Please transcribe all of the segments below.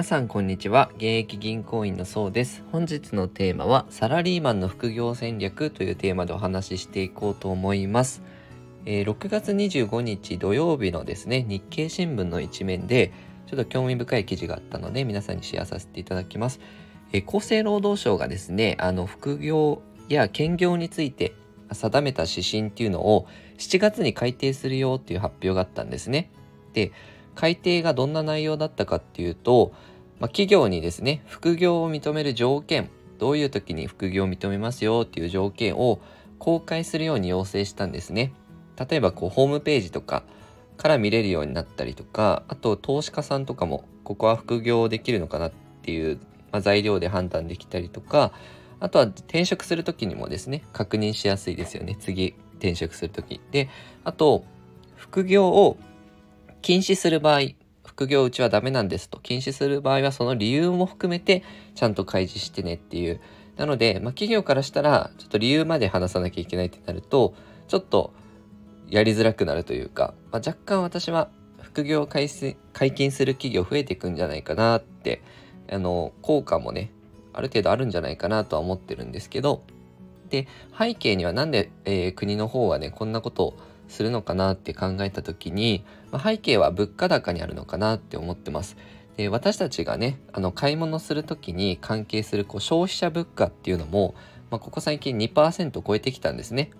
皆さんこんにちは。現役銀行員のそうです。本日のテーマはサラリーマンの副業戦略というテーマでお話ししていこうと思います、えー、6月25日土曜日のですね日経新聞の一面でちょっと興味深い記事があったので皆さんにシェアさせていただきます、えー、厚生労働省がですねあの副業や兼業について定めた指針っていうのを7月に改定するよっていう発表があったんですね。で改定がどんな内容だったかっていうと、まあ、企業にですね副業を認める条件どういう時に副業を認めますよっていう条件を公開するように要請したんですね。例えばこうホームページとかから見れるようになったりとかあと投資家さんとかもここは副業できるのかなっていう、まあ、材料で判断できたりとかあとは転職する時にもですね確認しやすいですよね。次転職する時。であと副業を禁止する場合、副業うちはダメなんですと禁止する場合はその理由も含めてちゃんと開示してねっていう。なので、まあ、企業からしたらちょっと理由まで話さなきゃいけないってなると、ちょっとやりづらくなるというか、まあ、若干私は副業を解禁する企業増えていくんじゃないかなって、あの、効果もね、ある程度あるんじゃないかなとは思ってるんですけど、で、背景にはなんで、えー、国の方はね、こんなことをするのかなって考えた時に、まあ、背景は物価高にあるのかなって思ってます。で私たちがねあの買い物する時に関係するこう消費者物価っていうのも、まあ、ここ最近2%超えてきたんですね。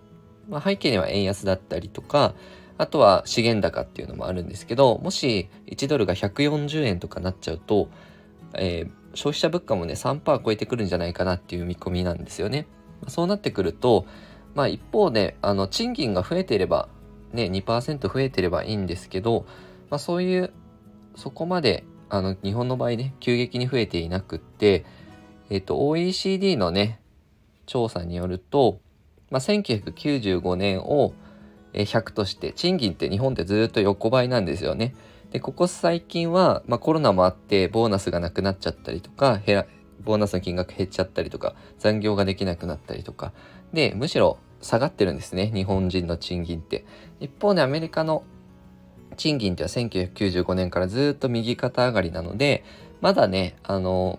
まあ、背景には円安だったりとかあとは資源高っていうのもあるんですけどもし1ドルが140円とかなっちゃうと、えー、消費者物価もね3%超えてくるんじゃないかなっていう見込みなんですよね。そうなってくるとまあ一方であの賃金が増えていればね、2%増えてればいいんですけど、まあ、そういう、そこまで、あの、日本の場合ね、急激に増えていなくって、えっ、と、OECD のね、調査によると、まあ、1995年を100として、賃金って日本ってずっと横ばいなんですよね。で、ここ最近は、まあ、コロナもあって、ボーナスがなくなっちゃったりとか、減ら、ボーナスの金額減っちゃったりとか、残業ができなくなったりとか、で、むしろ下がってるんですね。日本人の賃金って。一方でアメリカの賃金っては1995年からずっと右肩上がりなのでまだねあの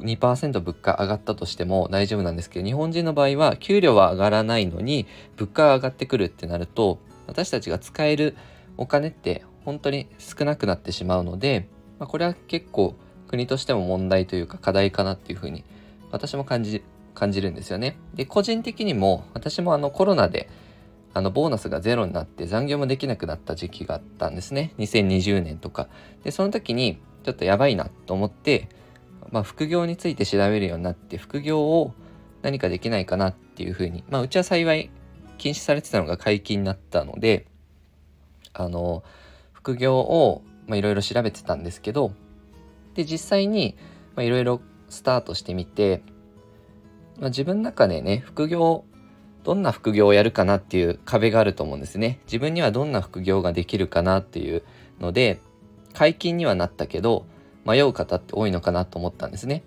2%物価上がったとしても大丈夫なんですけど日本人の場合は給料は上がらないのに物価が上がってくるってなると私たちが使えるお金って本当に少なくなってしまうので、まあ、これは結構国としても問題というか課題かなっていうふうに私も感じ感じるんですよね。で、個人的にも私もあのコロナであのボーナスがゼロになって残業もできなくなった時期があったんですね。2020年とか。で、その時にちょっとやばいなと思って、まあ、副業について調べるようになって、副業を何かできないかなっていうふうに、まあ、うちは幸い禁止されてたのが解禁になったので、あの、副業をいろいろ調べてたんですけど、で、実際にいろいろスタートしてみて、まあ、自分の中でね、副業、どんな副業をやるかなっていう壁があると思うんですね。自分にはどんな副業ができるかなっていうので、解禁にはなったけど、迷う方って多いのかなと思ったんですね。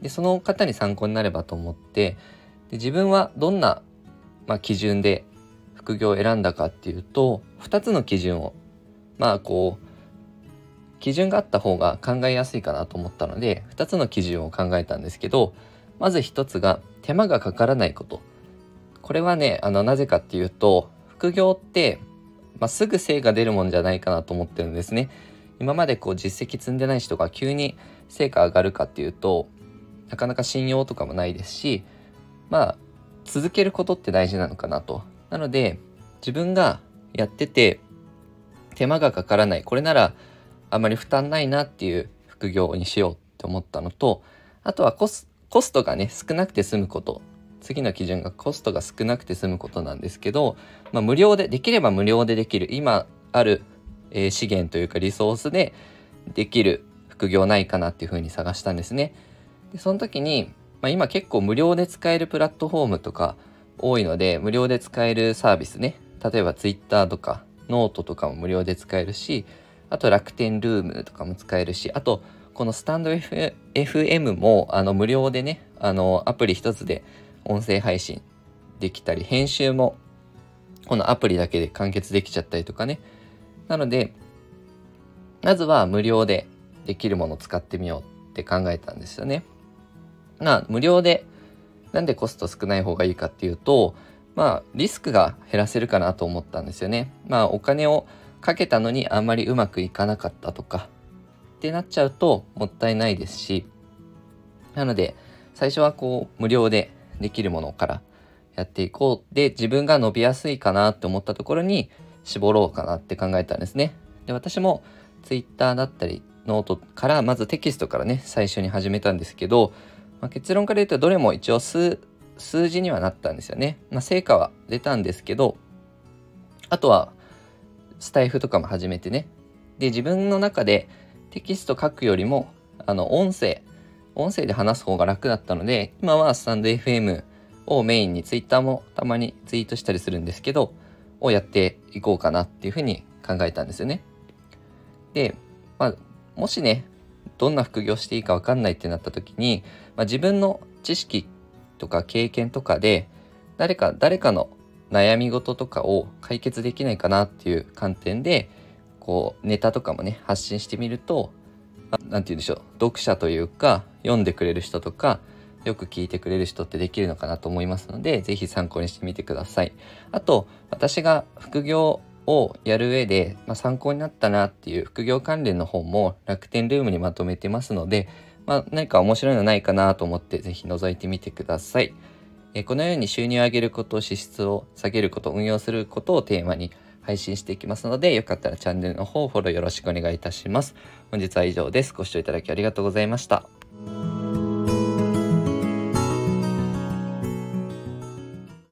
で、その方に参考になればと思って、で自分はどんな、まあ、基準で副業を選んだかっていうと、2つの基準を、まあこう、基準があった方が考えやすいかなと思ったので、2つの基準を考えたんですけど、まず1つが手間がかからないこと。これはね、あの、なぜかっていうと、副業って、まあ、すぐ成果出るもんじゃないかなと思ってるんですね。今までこう実績積んでない人が急に成果上がるかっていうと、なかなか信用とかもないですし、まあ、続けることって大事なのかなと。なので、自分がやってて、手間がかからない。これなら、あまり負担ないなっていう副業にしようって思ったのと、あとはコスコストがね、少なくて済むこと。次の基準がコストが少なくて済むことなんですけど、まあ、無料で、できれば無料でできる。今ある、えー、資源というかリソースでできる副業ないかなっていうふうに探したんですね。でその時に、まあ、今結構無料で使えるプラットフォームとか多いので、無料で使えるサービスね。例えば Twitter とかノートとかも無料で使えるし、あと楽天ルームとかも使えるし、あとこのスタンド、FM もあの無料でね、あのアプリ一つで音声配信できたり、編集もこのアプリだけで完結できちゃったりとかね。なので、まずは無料でできるものを使ってみようって考えたんですよね。まあ無料でなんでコスト少ない方がいいかっていうとまあリスクが減らせるかなと思ったんですよね。まあお金をかけたのにあんまりうまくいかなかったとかってなっちゃうともったいないですしなので最初はこう無料でできるものからやっていこうで自分が伸びやすいかなって思ったところに絞ろうかなって考えたんですね。で私も Twitter だったりノートからまずテキストからね最初に始めたんですけど、まあ、結論から言うとどれも一応数数字にはなったんですよね。まあ、成果は出たんですけどあとはスタイフとかも始めてねで自分の中でテキスト書くよりもあの音声音声で話す方が楽だったので今はスタンド FM をメインに Twitter もたまにツイートしたりするんですけどをやっていこうかなっていうふうに考えたんですよね。で、まあ、もしねどんな副業していいか分かんないってなった時に、まあ、自分の知識とか経験とかで誰か誰かの悩み事とかを解決できないかなっていう観点でこうネタとかもね発信してみると何て言うんでしょう読者というか読んでくれる人とかよく聞いてくれる人ってできるのかなと思いますので是非参考にしてみてください。あと私が副業をやる上で、まあ、参考になったなっていう副業関連の本も楽天ルームにまとめてますので、まあ、何か面白いのないかなと思って是非覗いてみてください。えこのように収入を上げること支出を下げること運用することをテーマに配信していきますのでよかったらチャンネルの方フォローよろしくお願いいたします。本日は以上です。ご視聴いただきありがとうございました。